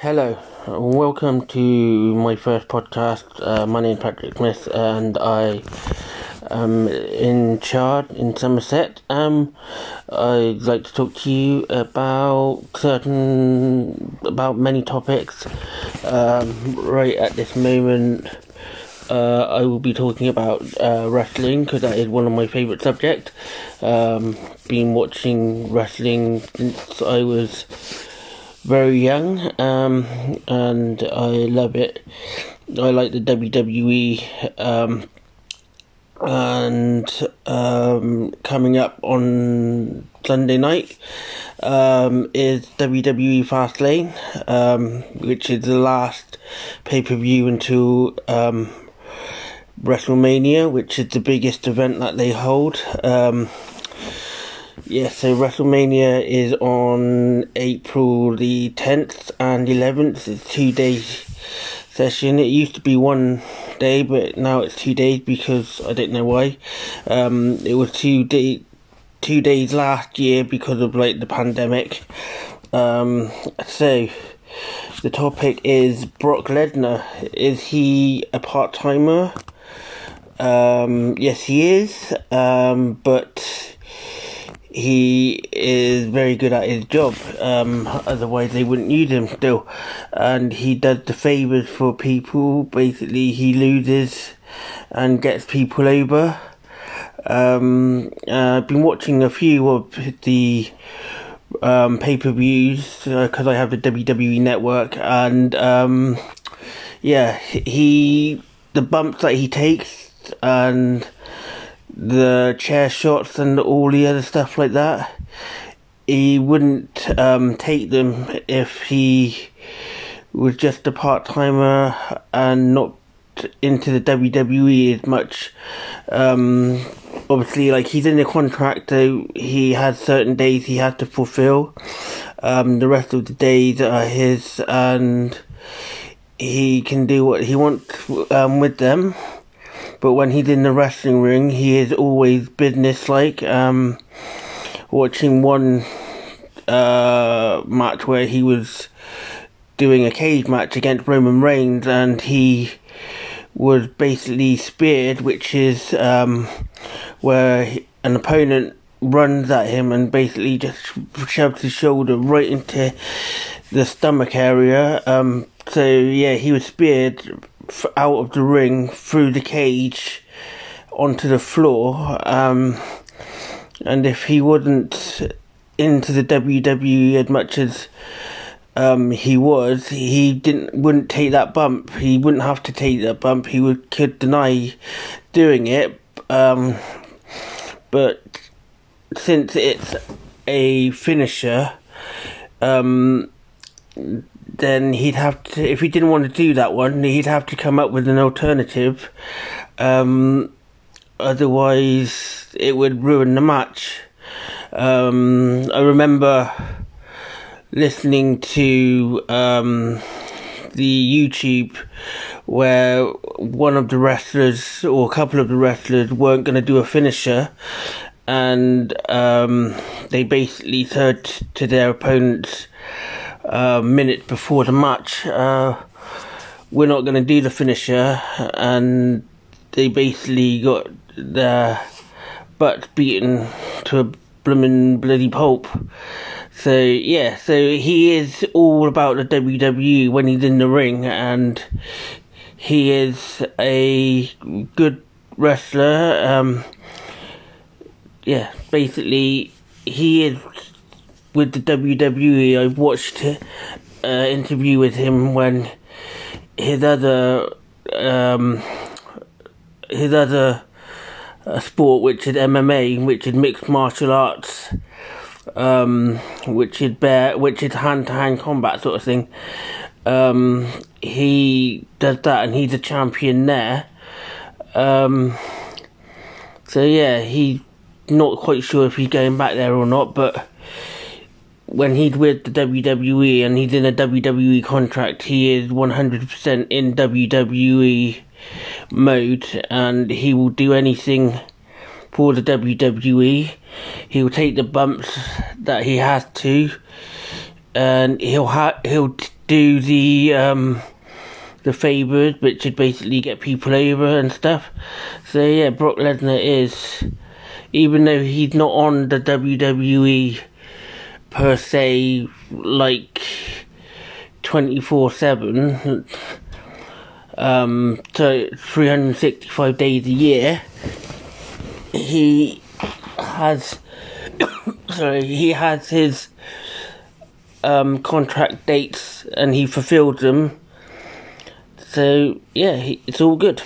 Hello, welcome to my first podcast. Uh, my name is Patrick Smith, and I am in Chard in Somerset. Um, I'd like to talk to you about certain, about many topics. Um, right at this moment, uh, I will be talking about uh, wrestling because that is one of my favourite subjects. Um, been watching wrestling since I was very young, um, and I love it. I like the WWE, um, and um, coming up on Sunday night um, is WWE Fastlane, um, which is the last pay per view until um, WrestleMania, which is the biggest event that they hold. Um, yeah, so WrestleMania is on April the 10th and 11th. It's two days session. It used to be one day, but now it's two days because I don't know why. Um, it was two day, two days last year because of like the pandemic. Um, so the topic is Brock Lesnar. Is he a part timer? Um, yes, he is. Um, but he is very good at his job. Um, otherwise, they wouldn't use him still. And he does the favors for people. Basically, he loses and gets people over. Um, uh, I've been watching a few of the um, pay per views because uh, I have the WWE network, and um, yeah, he the bumps that he takes and the chair shots and all the other stuff like that. He wouldn't um, take them if he was just a part timer and not into the WWE as much. Um, obviously, like he's in the contract, so he has certain days he has to fulfill. Um, the rest of the days are his, and he can do what he wants um, with them but when he's in the wrestling ring, he is always businesslike. Um, watching one uh, match where he was doing a cage match against Roman Reigns, and he was basically speared, which is um, where an opponent runs at him and basically just shoves his shoulder right into the stomach area. Um, so yeah, he was speared out of the ring through the cage onto the floor. Um, and if he wasn't into the WWE as much as um, he was, he didn't wouldn't take that bump. He wouldn't have to take that bump. He would could deny doing it. Um, but since it's a finisher, um, then he'd have to, if he didn't want to do that one, he'd have to come up with an alternative. Um, otherwise, it would ruin the match. Um, I remember listening to um, the YouTube where one of the wrestlers or a couple of the wrestlers weren't going to do a finisher, and um, they basically said to their opponents minute before the match, uh, we're not going to do the finisher, and they basically got their butt beaten to a blooming bloody pulp. So yeah, so he is all about the WWE when he's in the ring, and he is a good wrestler. Um, yeah, basically he is with the WWE. I've watched an uh, interview with him when his other um, his other uh, sport, which is MMA, which is mixed martial arts, um, which is bear, which is hand to hand combat sort of thing. Um, he does that, and he's a champion there. Um, so yeah, he's not quite sure if he's going back there or not, but when he's with the WWE and he's in a WWE contract, he is 100% in WWE mode and he will do anything for the WWE. He will take the bumps that he has to and he'll ha- he'll do the um, the favors, which should basically get people over and stuff. So yeah, Brock Lesnar is, even though he's not on the WWE per se, like twenty four seven, um, so three hundred sixty five days a year, he has, sorry, he has his um, contract dates and he fulfilled them. So yeah, it's all good.